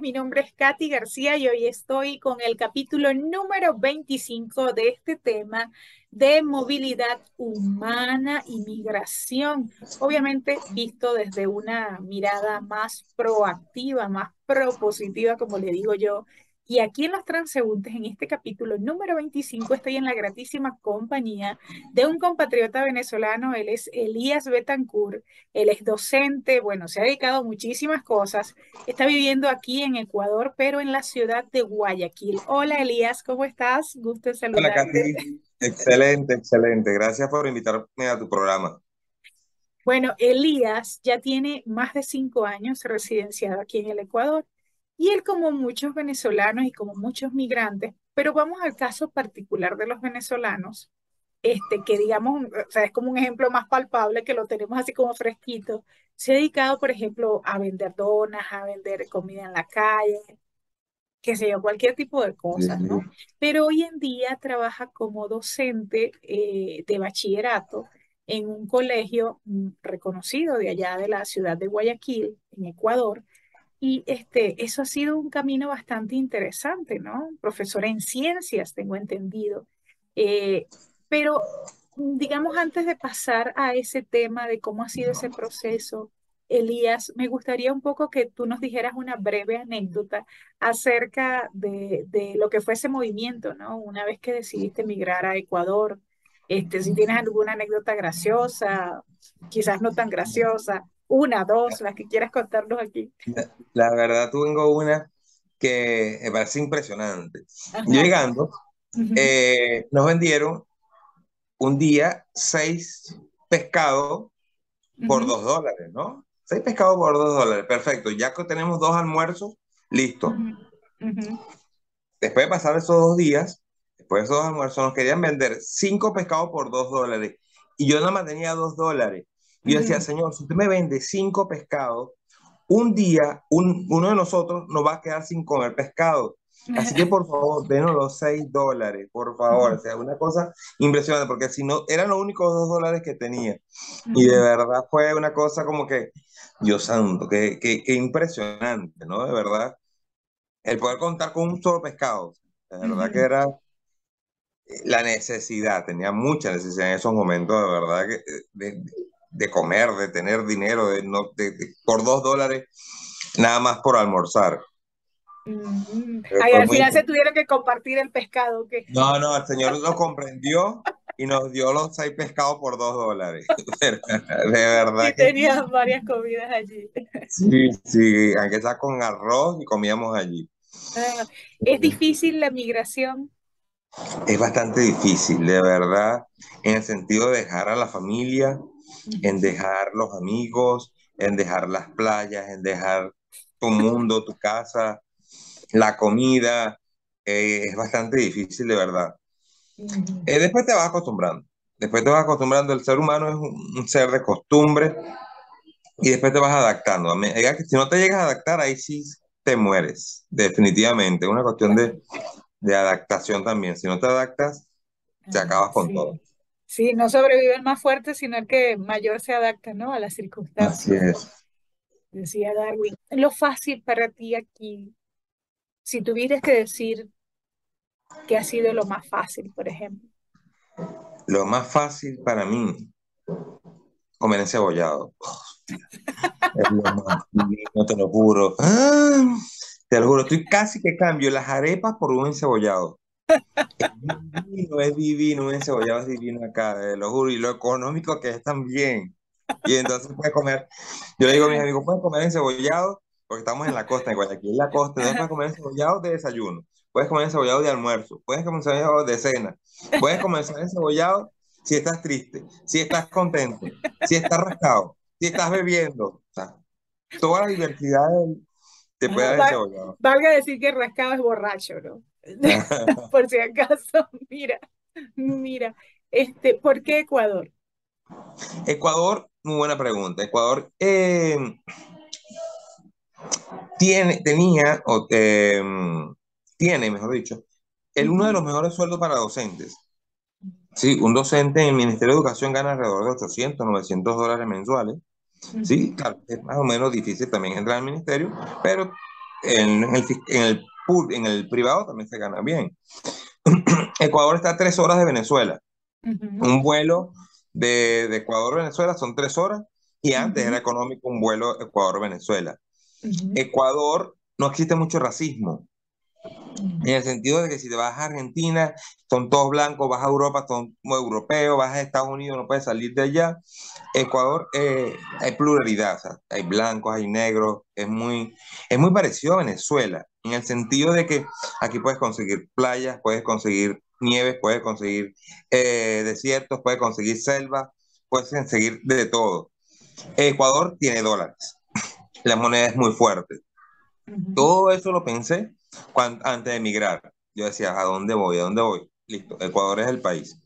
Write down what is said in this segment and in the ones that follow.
mi nombre es Katy García y hoy estoy con el capítulo número 25 de este tema de movilidad humana y migración, obviamente visto desde una mirada más proactiva, más propositiva, como le digo yo, y aquí en Los Transeúntes, en este capítulo número 25, estoy en la gratísima compañía de un compatriota venezolano. Él es Elías Betancourt. Él es docente, bueno, se ha dedicado a muchísimas cosas. Está viviendo aquí en Ecuador, pero en la ciudad de Guayaquil. Hola Elías, ¿cómo estás? Gusto en saludarte. Hola Katy. Excelente, excelente. Gracias por invitarme a tu programa. Bueno, Elías ya tiene más de cinco años residenciado aquí en el Ecuador. Y él, como muchos venezolanos y como muchos migrantes, pero vamos al caso particular de los venezolanos, este, que digamos, o sea, es como un ejemplo más palpable que lo tenemos así como fresquito, se ha dedicado, por ejemplo, a vender donas, a vender comida en la calle, qué sé yo, cualquier tipo de cosas, ¿no? Pero hoy en día trabaja como docente eh, de bachillerato en un colegio mm, reconocido de allá de la ciudad de Guayaquil, en Ecuador, y este, eso ha sido un camino bastante interesante, ¿no? Profesora en ciencias, tengo entendido. Eh, pero, digamos, antes de pasar a ese tema de cómo ha sido ese proceso, Elías, me gustaría un poco que tú nos dijeras una breve anécdota acerca de, de lo que fue ese movimiento, ¿no? Una vez que decidiste emigrar a Ecuador, este, si tienes alguna anécdota graciosa, quizás no tan graciosa, una, dos, las que quieras contarnos aquí. La, verdad, tengo una que me parece impresionante. Llegando, eh, nos vendieron un día seis pescados por dos dólares, ¿no? Seis pescados por dos dólares, perfecto. Ya que tenemos dos almuerzos, listo. Después de pasar esos dos días, después de esos dos almuerzos, nos querían vender cinco pescados por dos dólares. Y yo nada más tenía dos dólares. Y yo decía, Señor, si usted me vende cinco pescados, un día uno de nosotros nos va a quedar sin comer pescado. Así que por favor, denos los seis dólares, por favor. O sea, una cosa impresionante, porque si no, eran los únicos dos dólares que tenía. Y de verdad fue una cosa como que, Dios santo, que, que, impresionante, ¿no? De verdad. El poder contar con un solo pescado. De verdad que era la necesidad, tenía mucha necesidad en esos momentos, de verdad, que, de, de comer, de tener dinero, de, no, por dos dólares nada más por almorzar. al final se tuvieron que compartir el pescado. ¿qué? No, no, el señor lo comprendió y nos dio los seis pescados por dos dólares. de verdad. Y tenías varias comidas allí. Sí, sí, aunque sea con arroz y comíamos allí. Ah, ¿Es difícil la migración? Es bastante difícil, de verdad, en el sentido de dejar a la familia, en dejar los amigos, en dejar las playas, en dejar tu mundo, tu casa, la comida. Eh, es bastante difícil, de verdad. Eh, después te vas acostumbrando. Después te vas acostumbrando. El ser humano es un, ser de costumbre y después te vas adaptando. Si no te llegas a adaptar, ahí sí te mueres, definitivamente. Es una cuestión de, de adaptación también. Si no te adaptas, te acabas con todo. Sí, no sobrevive el más fuerte, sino el que mayor se adapta, ¿no? A las circunstancias. Así es. Decía Darwin. Lo fácil para ti aquí, si tuvieras que decir qué ha sido lo más fácil, por ejemplo. Lo más fácil para mí, comer encebollado. es lo más no te lo juro. ¡Ah! Te lo juro, estoy casi que cambio las arepas por un encebollado. Es divino, es divino, un encebollado es divino acá, lo juro, y lo económico que es también. Y entonces puedes comer, yo le digo a mis amigos, puedes comer encebollado, porque estamos en la costa, en Guayaquil, la costa, no puedes comer encebollado de desayuno, puedes comer encebollado de almuerzo, puedes comer encebollado de cena, puedes comer encebollado si estás triste, si estás contento, si estás rascado, si estás bebiendo, o sea, toda la diversidad te puede dar encebollado. Valga decir que rascado es borracho, ¿no? por si acaso, mira, mira, este, ¿por qué Ecuador? Ecuador, muy buena pregunta. Ecuador eh, tiene, tenía, o, em, tiene, mejor dicho, el uno de los mejores sueldos para docentes. Sí, un docente en el Ministerio de Educación gana alrededor de 800, 900 dólares mensuales. Sí, claro, es más o menos difícil también entrar al ministerio, pero en el, en el, en el privado también se gana bien. Ecuador está a tres horas de Venezuela. Un vuelo de, de Ecuador a Venezuela son tres horas y antes era económico un vuelo Ecuador-Venezuela. Ecuador no existe mucho racismo. En el sentido de que si te vas a Argentina, son todos blancos, vas a Europa, son europeos, vas a Estados Unidos, no puedes salir de allá. Ecuador eh, hay pluralidad, hay blancos, hay negros, es muy, es muy parecido a Venezuela, en el sentido de que aquí puedes conseguir playas, puedes conseguir nieves, puedes conseguir eh, desiertos, puedes conseguir selva, puedes conseguir de todo. Ecuador tiene dólares, la moneda es muy fuerte. Todo eso lo pensé antes de emigrar. Yo decía, ¿a dónde voy? ¿A dónde voy? Listo, Ecuador es el país.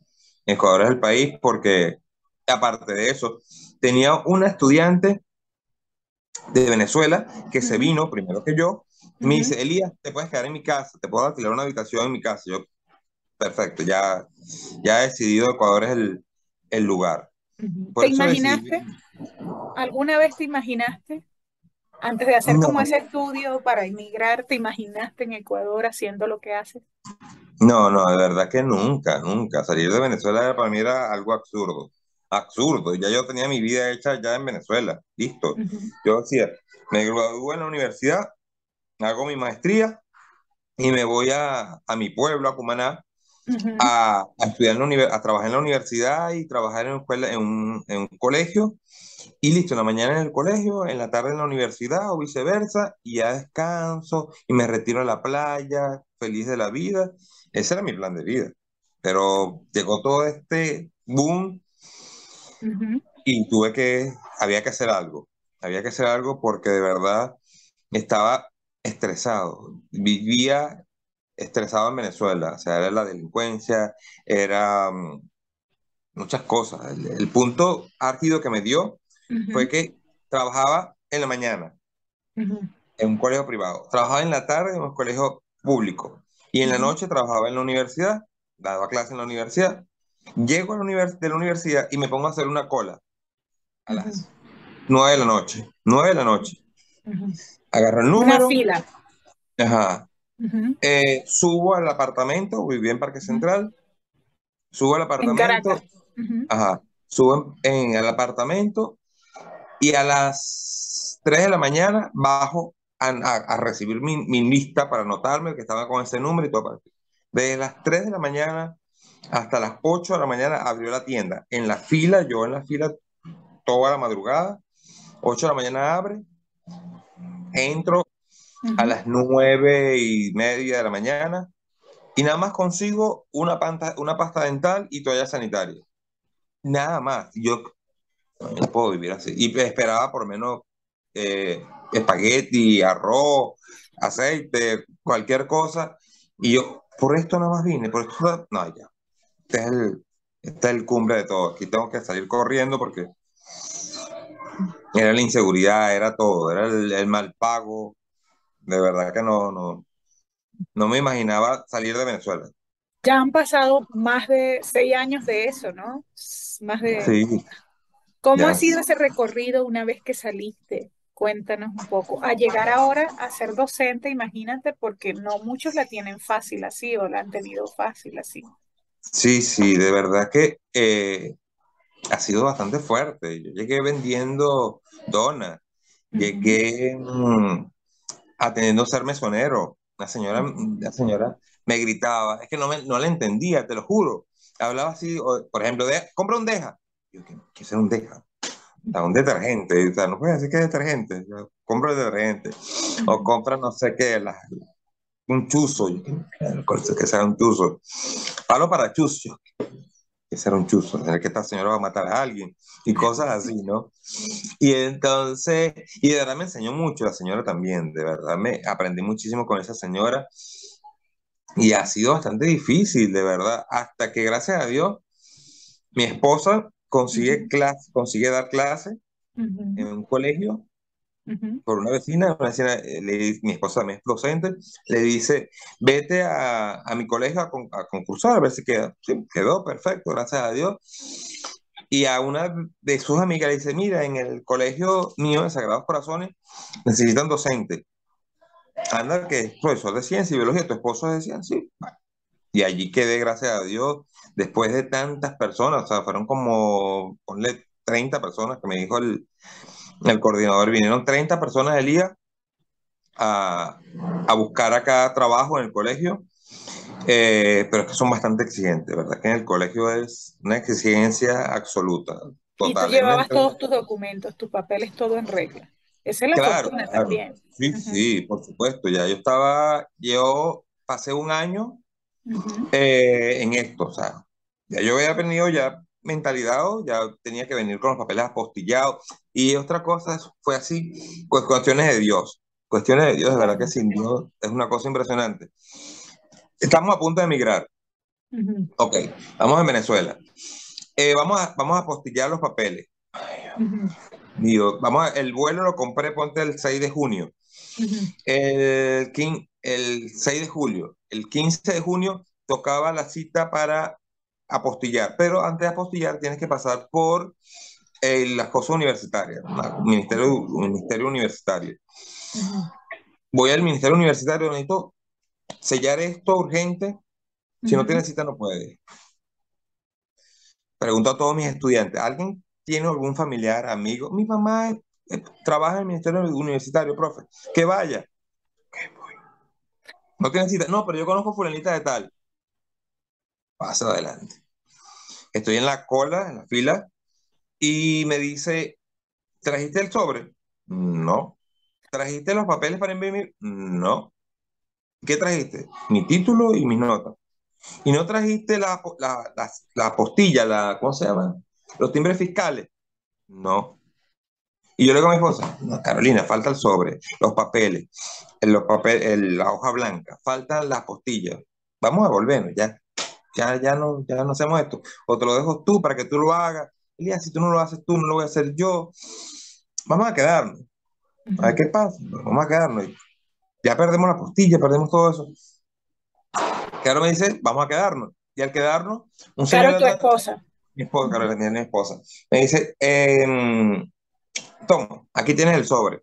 Ecuador es el país porque, aparte de eso, tenía una estudiante de Venezuela que se vino primero que yo. Me dice, Elías, te puedes quedar en mi casa, te puedo alquilar una habitación en mi casa. Yo, perfecto, ya, ya he decidido Ecuador es el, el lugar. ¿Te imaginaste? ¿Alguna vez te imaginaste antes de hacer como ese estudio para emigrar, ¿te imaginaste en Ecuador haciendo lo que haces? No, no, de verdad que nunca, nunca. Salir de Venezuela para mí era algo absurdo. Absurdo. Ya yo tenía mi vida hecha ya en Venezuela. Listo. Yo decía, me gradúo en la universidad, hago mi maestría y me voy a, a mi pueblo, a Cumaná, a, a, estudiar en la a trabajar en la universidad y trabajar en, escuela, en, un, en un colegio y listo, en la mañana en el colegio, en la tarde en la universidad o viceversa, y ya descanso y me retiro a la playa, feliz de la vida. Ese era mi plan de vida. Pero llegó todo este boom y tuve que, había que hacer algo. Había que hacer algo porque de verdad estaba estresado. Vivía estresado en Venezuela. O sea, era la delincuencia, era mm, muchas cosas. El, el punto álgido que me dio fue que trabajaba en la mañana en un colegio privado, trabajaba en la tarde en un colegio público y en la noche trabajaba en la universidad, daba clase en la universidad. Llego a la de la universidad y me pongo a hacer una cola a las nueve de la noche, nueve de la noche. Agarro el número. Una fila. Ajá. Eh, subo al apartamento, viví en Parque Central, subo al apartamento. Ajá. Subo en, el apartamento y a las 3 de la mañana bajo a, recibir mi, lista para anotarme que estaba con ese número y todo. Desde las 3 de la mañana hasta las 8 de la mañana abrió la tienda. En la fila, yo en la fila toda la madrugada, 8 de la mañana abre, entro a las 9 y media de la mañana y nada más consigo una, una pasta dental y toalla sanitaria. Nada más. Yo no puedo vivir así. Y esperaba por lo menos eh, espagueti, arroz, aceite, cualquier cosa. Y yo, por esto nada más vine, por esto, no, ya. Este es el, este es el cumbre de todo. Aquí tengo que salir corriendo porque era la inseguridad, era todo, era el, mal pago. De verdad que no, no, no me imaginaba salir de Venezuela. Ya han pasado más de seis años de eso, ¿no? Más de... Sí. ¿Cómo ha sido ese recorrido una vez que saliste? Cuéntanos un poco. A llegar ahora a ser docente, imagínate, porque no muchos la tienen fácil así o la han tenido fácil así. Sí, sí, de verdad que eh, ha sido bastante fuerte. Yo llegué vendiendo donas, llegué mm, atendiendo a ser mesonero. La señora, la señora me gritaba, es que no, me, no la entendía, te lo juro. Hablaba así, por ejemplo, de, compra un deja. Yo, ¿qué, qué es un deja? un detergente, o sea, no puedes decir que es detergente, compra detergente, o compra no sé qué, la, un chuzo, que sea un chuzo, palo para chuzo, que sea un chuzo, que esta señora va a matar a alguien, y cosas así, ¿no? Y entonces, y de verdad me enseñó mucho la señora también, de verdad me aprendí muchísimo con esa señora, y ha sido bastante difícil, de verdad, hasta que gracias a Dios, mi esposa consigue, clase, consigue dar clase en un colegio por una vecina, una vecina eh, le, mi esposa también es docente, le dice, vete a, a mi colegio a, a, concursar, a ver si queda. Sí, quedó perfecto, gracias a Dios. Y a una de sus amigas le dice, mira, en el colegio mío de Sagrados Corazones necesitan docentes. anda, que es profesor de ciencia y biología, tu esposo decía, sí. Y allí quedé, gracias a Dios, después de tantas personas, o sea, fueron como, ponle 30 personas que me dijo el, el coordinador, vinieron 30 personas del día a, a buscar acá trabajo en el colegio, eh, pero es que son bastante exigentes, ¿verdad? Que en el colegio es una exigencia absoluta. Y tú llevabas todos tus documentos, tus papeles, todo en regla. Esa es la Claro, claro. también. Sí, Ujú, sí, por supuesto. Ya yo estaba, yo pasé un año ujú, eh, en esto, o sea, ya yo había venido ya mentalidad, ya tenía que venir con los papeles apostillados. Y otra cosa fue así, pues cuestiones de Dios. Cuestiones de Dios, de verdad que sin Dios es una cosa impresionante. Estamos a punto de emigrar. Ujú, Ok, estamos en Venezuela. Eh, vamos a, vamos a apostillar los papeles. ujú, Digo, vamos a- el vuelo lo compré, ponte el 6 de junio. El, quin- el 6 de julio, el 15 de junio tocaba la cita para apostillar, pero antes de apostillar tienes que pasar por eh, las cosas universitarias, ministerio, ministerio universitario. Voy al ministerio universitario, necesito sellar esto urgente, si no ujú. tienes cita no puedes. Pregunto a todos mis estudiantes, ¿alguien tiene algún familiar, amigo? Mi mamá trabaja en el ministerio universitario, profe, que vaya. No tiene cita, no, pero yo conozco fulanita de tal. Pasa adelante. Estoy en la cola, en la fila, y me dice, ¿trajiste el sobre? No. ¿Trajiste los papeles para imprimir? No. ¿Qué trajiste? Mi título y mis notas. ¿Y no trajiste la, la, la, la apostilla, la, ¿cómo se llama? Los timbres fiscales? No. Y yo le digo a mi esposa, no, Carolina, falta el sobre, los papeles, el- los papel, el- la hoja blanca, faltan las postillas. Vamos a volvernos, ya. Ya, ya no, ya no hacemos esto. O te lo dejo tú para que tú lo hagas. Elías, si tú no lo haces tú, no lo voy a hacer yo. Vamos a quedarnos. A ver qué pasa. Vamos a quedarnos. Ya perdemos la postilla, perdemos todo eso. Caro me dice, vamos a quedarnos. Y al quedarnos, un Caro, tu esposa. mi esposa, Carolina, mi esposa, me dice, em, toma, aquí tienes el sobre.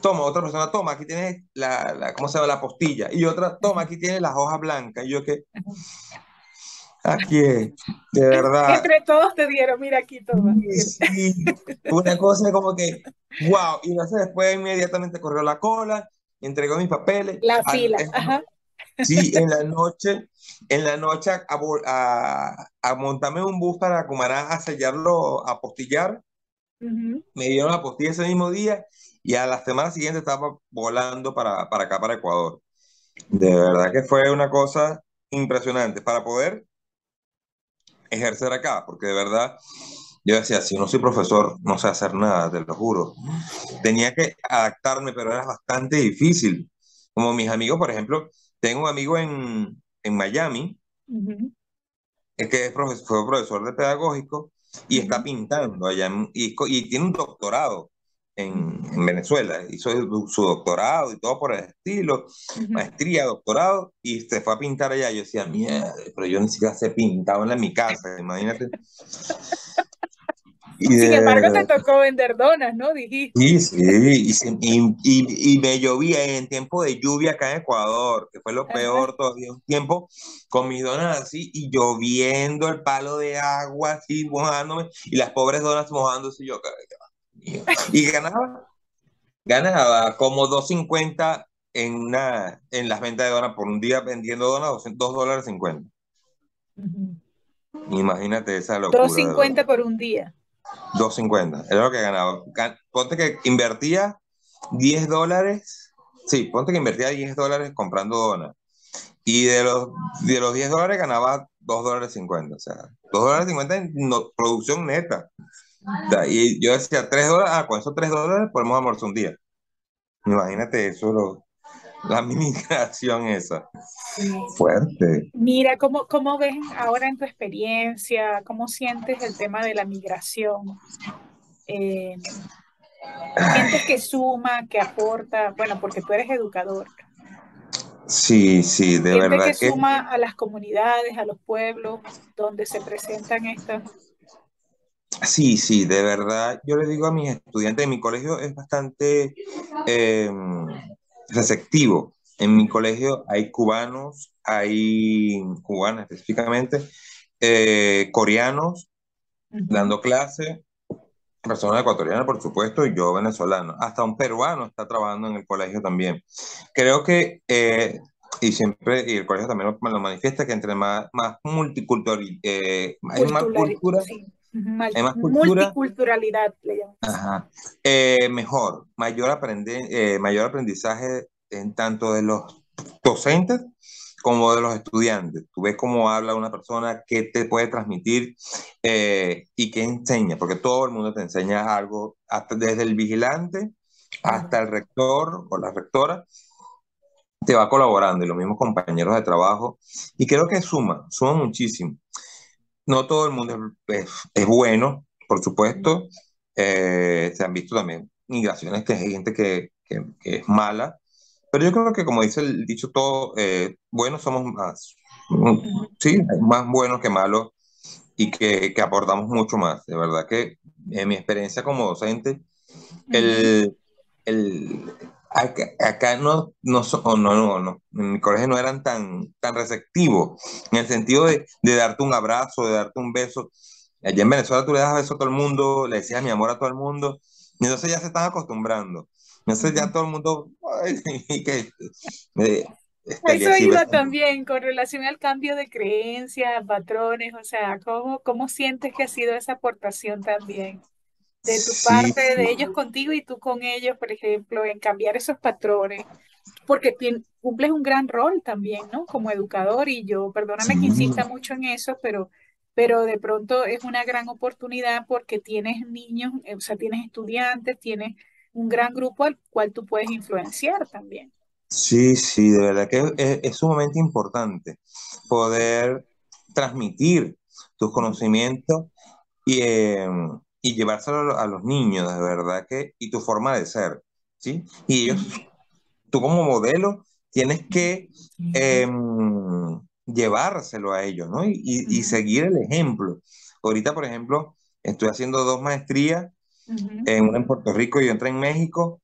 Toma, otra persona, toma, aquí tienes la, la, ¿cómo se llama? La postilla. Y otra, toma, aquí tienes las hojas blancas. Y yo que, aquí es, de verdad. Entre todos te dieron, mira aquí, toma. Sí, una cosa como que, wow. Y no sé, después inmediatamente corrió la cola, entregó mis papeles. La fila, ajá. sí, en la noche, en la noche a, a, a montarme un bus para Cumaná a sellarlo, a Me dieron la postilla ese mismo día y a la semana siguiente estaba volando para, para acá, para Ecuador. De verdad que fue una cosa impresionante para poder ejercer acá, porque de verdad yo decía, si no soy profesor, no sé hacer nada, te lo juro. Tenía que adaptarme, pero era bastante difícil. Como mis amigos, por ejemplo, tengo un amigo en, en Miami, que es profesor, fue profesor de pedagógico y está pintando allá en- y, y tiene un doctorado en, Venezuela. Hizo su doctorado y todo por el estilo, maestría, doctorado, y se fue a pintar allá. Yo decía, mierda, pero yo ni siquiera sé pintado en mi casa, imagínate. Y Sin de embargo, te tocó vender donas, ¿no? Dijiste. sí, sí, y, se- y, y- y me llovía en tiempo de lluvia acá en Ecuador, que fue lo Ajá. peor todavía, un tiempo con mis donas así y lloviendo el palo de agua así mojándome y las pobres donas mojándose yo, y ganaba, ganaba como 2.50 en, una, en las ventas de donas por un día vendiendo donas, 2 dólares 50. Ujú. Imagínate esa locura. de verdad. 2.50 por un día. 2.50, era lo que ganaba. Gan- Ponte que invertía 10 dólares, sí, ponte que invertía 10 dólares comprando donas. Y de los, de los 10 dólares ganaba 2 dólares 50, o sea, 2 dólares 50 en no- producción neta. O sea, y yo decía 3 dólares, ah, con esos 3 dólares podemos almorzar un día. Imagínate eso, lo- la migración esa. Fuerte. Mira, ¿cómo, cómo ves ahora en tu experiencia? ¿Cómo sientes el tema de la migración? Eh, ¿sientes que suma, que aporta? Bueno, porque tú eres educador. Sí, sí, de ¿Sientes verdad que que suma a las comunidades, a los pueblos donde se presentan estas? Sí, sí, de verdad. Yo le digo a mis estudiantes de mi colegio es bastante, eh, receptivo. En mi colegio hay cubanos, hay cubanas específicamente, eh, coreanos dando clase, personas ecuatorianas, por supuesto, y yo venezolano. Hasta un peruano está trabajando en el colegio también. Creo que, eh, y siempre, y el colegio también lo, lo manifiesta, que entre más, más multicultural, eh, hay más cultura, hay más cultura, multiculturalidad, le Ajá, eh, mejor, mayor, aprende, eh, mayor aprendizaje en tanto de los docentes como de los estudiantes. Tú ves cómo habla una persona, qué te puede transmitir eh, y qué enseña, porque todo el mundo te enseña algo, hasta desde el vigilante hasta el rector o la rectora, te va colaborando y los mismos compañeros de trabajo. Y creo que suma, suma muchísimo. No todo el mundo es, es bueno, por supuesto. Eh, se han visto también migraciones que hay gente que, que, que es mala, pero yo creo que como dice el dicho todo, eh, buenos somos más, sí, más buenos que malos y que, que, aportamos mucho más. De verdad que en mi experiencia como docente, el, el, acá, acá no, no, no, no, no, en mi colegio no eran tan, tan receptivos, en el sentido de, de darte un abrazo, de darte un beso. Allá en Venezuela tú le das beso a todo el mundo, le decías mi amor a todo el mundo, y entonces ya se están acostumbrando. Entonces ya todo el mundo, que, eh, Eso iba también con relación al cambio de creencias, patrones, o sea, ¿cómo, cómo sientes que ha sido esa aportación también de tu parte, de ellos contigo y tú con ellos, por ejemplo, en cambiar esos patrones? Porque cumples un gran rol también, ¿no? Como educador y yo, perdóname que insista mucho en eso, pero, pero de pronto es una gran oportunidad porque tienes niños, o sea, tienes estudiantes, tienes un gran grupo al cual tú puedes influenciar también. Sí, sí, de verdad que es, es sumamente importante poder transmitir tus conocimientos y, eh, y llevárselo a los niños, de verdad que, y tu forma de ser, ¿sí? Y ellos, tú como modelo, tienes que eh, llevárselo a ellos, ¿no? Y, y, y, seguir el ejemplo. Ahorita, por ejemplo, estoy haciendo dos maestrías en una en Puerto Rico y otra en México,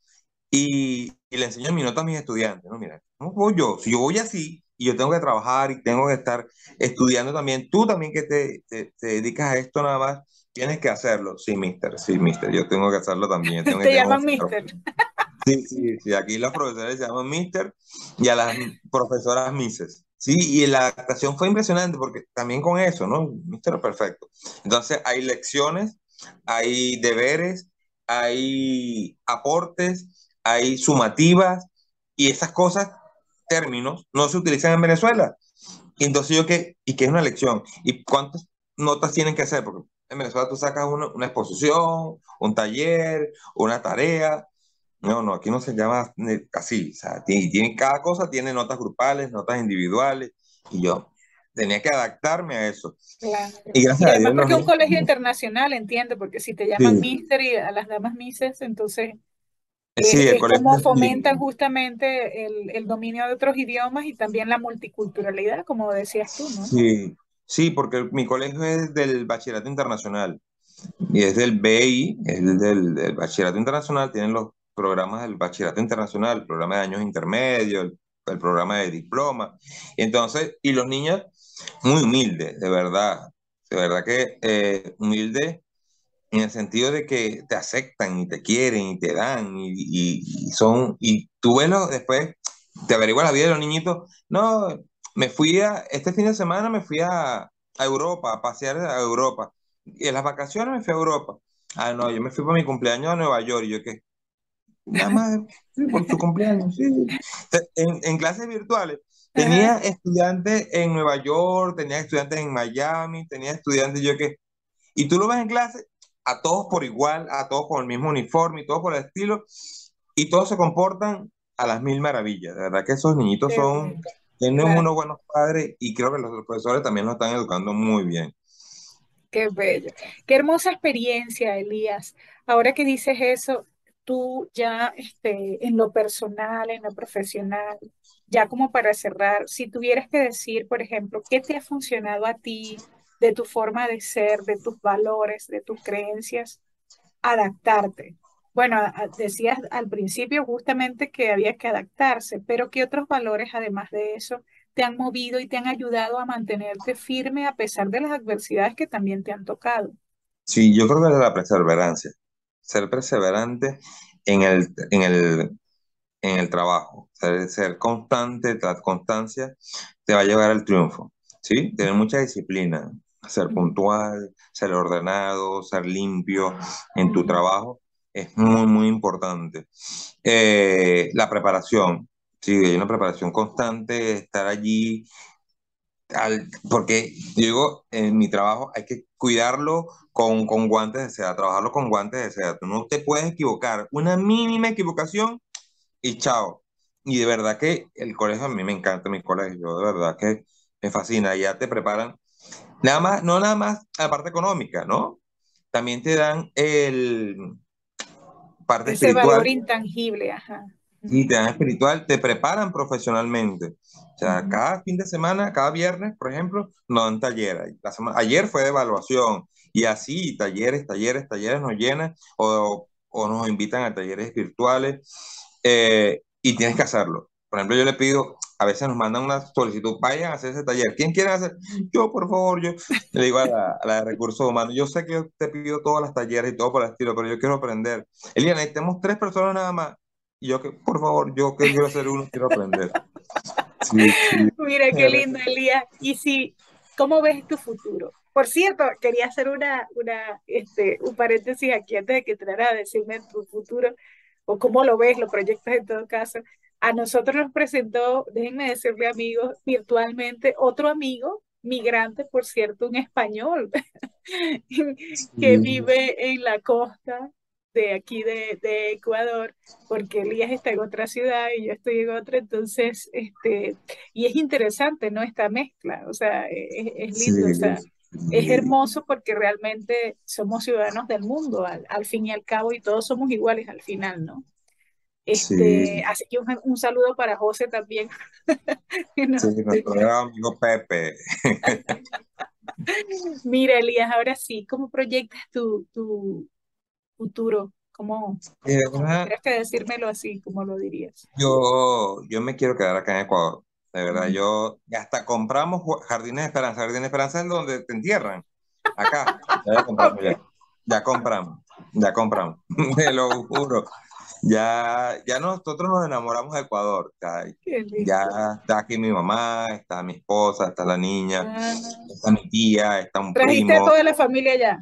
y, y, le enseño mi nota a mis estudiantes, ¿no? Mira, ¿cómo voy yo? Si yo voy así y yo tengo que trabajar y tengo que estar estudiando también, tú también que te, te, te dedicas a esto nada más, tienes que hacerlo. Sí, mister, sí, mister, yo tengo que hacerlo también. Tengo te llaman mister. Sí, sí, sí, aquí los profesores se llaman mister y a las profesoras misses. Sí, y la adaptación fue impresionante porque también con eso, ¿no? Mister perfecto. Entonces hay lecciones hay deberes, hay aportes, hay sumativas y esas cosas, términos, no se utilizan en Venezuela. Entonces yo qué, y qué es una lección, y cuántas notas tienen que hacer, porque en Venezuela tú sacas una, una exposición, un taller, una tarea, no, no, aquí no se llama así, o sea, tiene, tiene, cada cosa tiene notas grupales, notas individuales, y yo, tenía que adaptarme a eso. Claro. Y gracias y además a Dios, porque es un colegio internacional, entiendo, porque si te llaman sí. mister y a las damas mises, entonces sí, eh, es como fomentan justamente el, el, dominio de otros idiomas y también la multiculturalidad, como decías tú, ¿no? Sí, sí, porque mi colegio es del bachillerato internacional y es del BI, es del, bachillerato internacional, tienen los programas del bachillerato internacional, el programa de años intermedios, el, programa de diploma. Y entonces, y los niños muy humilde, de verdad. De verdad que eh, humilde en el sentido de que te aceptan y te quieren y te dan y, son, y tú ves después, te averiguas la vida de los niñitos. No, me fui a, este fin de semana me fui a, a Europa, a pasear a Europa. Y en las vacaciones me fui a Europa. Ah, no, yo me fui para mi cumpleaños a Nueva York. Y yo, ¿qué? Nada más, sí, por tu cumpleaños, sí. En, en clases virtuales Tenía estudiantes en Nueva York, tenía estudiantes en Miami, tenía estudiantes yo que... Y tú lo ves en clase, a todos por igual, a todos con el mismo uniforme y todos por el estilo, y todos se comportan a las mil maravillas. De verdad que esos niñitos son, tienen claro. unos buenos padres y creo que los profesores también los están educando muy bien. Qué bello. Qué hermosa experiencia, Elías. Ahora que dices eso, tú ya este, en lo personal, en lo profesional, ya como para cerrar, si tuvieras que decir, por ejemplo, qué te ha funcionado a ti de tu forma de ser, de tus valores, de tus creencias, adaptarte. Bueno, decías al principio justamente que había que adaptarse, pero ¿qué otros valores, además de eso, te han movido y te han ayudado a mantenerte firme a pesar de las adversidades que también te han tocado? Sí, yo creo que es la perseverancia, ser perseverante en el, en el, en el trabajo, ser, ser constante, la constancia te va a llevar al triunfo, ¿sí? Tener mucha disciplina, ser puntual, ser ordenado, ser limpio en tu trabajo es muy, muy importante. Eh, la preparación, sí, hay una preparación constante, estar allí, al, porque digo, en mi trabajo hay que cuidarlo con, con guantes de seda, trabajarlo con guantes de seda. Tú no te puedes equivocar, una mínima equivocación y chao. Y de verdad que el colegio, a mí me encanta mi colegio, de verdad que me fascina, ya te preparan, nada más, no nada más la parte económica, ¿no? También te dan el, parte Ese espiritual. valor intangible, ajá. Y te dan espiritual, te preparan profesionalmente. O sea, cada fin de semana, cada viernes, por ejemplo, nos dan talleres. La semana, ayer fue de evaluación y así, talleres, talleres, talleres nos llenan o, o nos invitan a talleres virtuales eh, y tienes que hacerlo. Por ejemplo, yo le pido, a veces nos mandan una solicitud, vayan a hacer ese taller. ¿Quién quiere hacer? Yo, por favor, yo le digo a la, a la de recursos humanos, yo sé que yo te pido todas las talleres y todo por el estilo, pero yo quiero aprender. Eliana, tenemos tres personas nada más. Y yo que, por favor, yo que quiero hacer uno, quiero aprender. Sí, sí. Mira qué lindo, Elías. Y si, ¿cómo ves tu futuro? Por cierto, quería hacer una, una, este, un paréntesis aquí antes de que entrara a decirme tu futuro o cómo lo ves, lo proyectas en todo caso. A nosotros nos presentó, déjenme decirle amigos, virtualmente otro amigo, migrante, por cierto, un español, que vive en la costa de aquí de, de, Ecuador, porque Elías está en otra ciudad y yo estoy en otra, entonces, este, y es interesante, ¿no? Esta mezcla, o sea, es, es lindo, sí, o sea, sí. es hermoso porque realmente somos ciudadanos del mundo, al, al, fin y al cabo, y todos somos iguales al final, ¿no? Este, sí. Así que un, un, saludo para José también. no, sí, nuestro amigo Pepe. Mira, Elías, ahora sí, ¿cómo proyectas tu, tu futuro? ¿Cómo, tendrías que decírmelo así, como lo dirías? Yo, yo me quiero quedar acá en Ecuador, de verdad. Yo hasta compramos Jardines de Esperanza. Jardines de Esperanza es donde te entierran. Acá, ya compramos, okay. ya. ya compramos, ya compramos, te lo juro ya, ya nosotros nos enamoramos de Ecuador. Ya, ya, está aquí mi mamá, está mi esposa, está la niña, ah. está mi tía, está un ¿Trajiste primo. a toda la familia allá?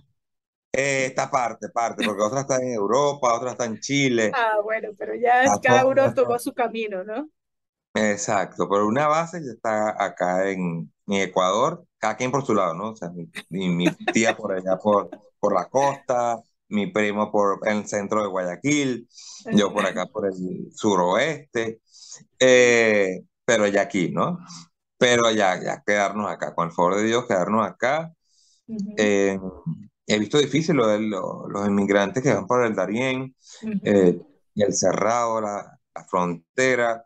Eh, esta parte, parte, porque otra está en Europa, otra está en Chile. Ah, bueno, pero ya cada uno tomó su camino, ¿no? Exacto, pero una base ya está acá en, en Ecuador, cada quien por su lado, ¿no? O sea, mi, mi, mi tía por allá por, por la costa, mi primo por el centro de Guayaquil, yo por acá por el suroeste, eh, pero ya aquí, ¿no? Pero ya, ya quedarnos acá, con el favor de Dios, quedarnos acá. Uh -huh. eh, he visto difícil lo de lo, los inmigrantes que van por el Darién, uh -huh. eh, y el Cerrado, la, la, frontera,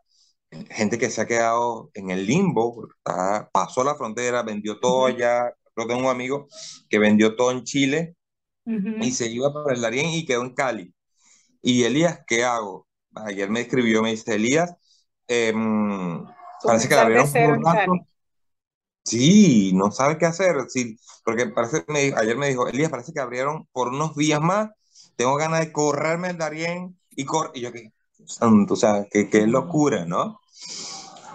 gente que se ha quedado en el limbo, está, pasó la frontera, vendió todo uh -huh. allá. Yo tengo un amigo que vendió todo en Chile Uh -huh. y se iba para el Darién y quedó en Cali. Y Elías, ¿qué hago? Ayer me escribió, me dice, Elías, eh, parece que le abrieron un brazo. Sí, no sabe qué hacer. Sí, porque parece me, ayer me dijo, Elías, parece que abrieron por unos días más. Tengo ganas de correrme el Darién y cor y yo que santo, o sea, qué, qué locura, ¿no?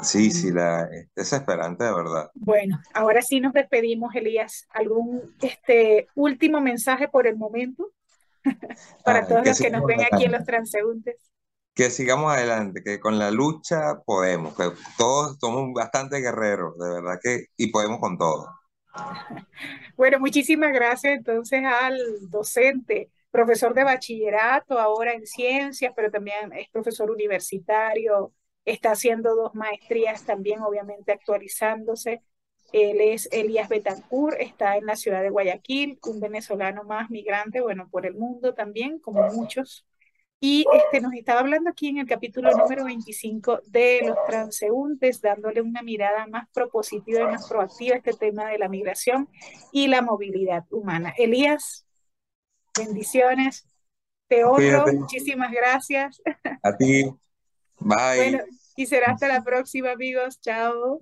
Sí, sí, la, es desesperante de verdad. Bueno, ahora sí nos despedimos, Elías. ¿Algún este, último mensaje por el momento para Ay, todos que los que nos ven aquí en los transeúntes? Que sigamos adelante, que con la lucha podemos, que todos somos bastante guerreros, de verdad que, y podemos con todo. Bueno, muchísimas gracias entonces al docente, profesor de bachillerato, ahora en ciencias, pero también es profesor universitario, está haciendo dos maestrías también, obviamente actualizándose. Él es Elías Betancourt, está en la ciudad de Guayaquil, un venezolano más migrante, bueno, por el mundo también, como muchos. Y este, nos estaba hablando aquí en el capítulo número 25 de los transeúntes, dándole una mirada más propositiva y más proactiva a este tema de la migración y la movilidad humana. Elías, bendiciones. Te honro, muchísimas gracias. A ti. Bye. Bueno, y será hasta la próxima, amigos. Chao.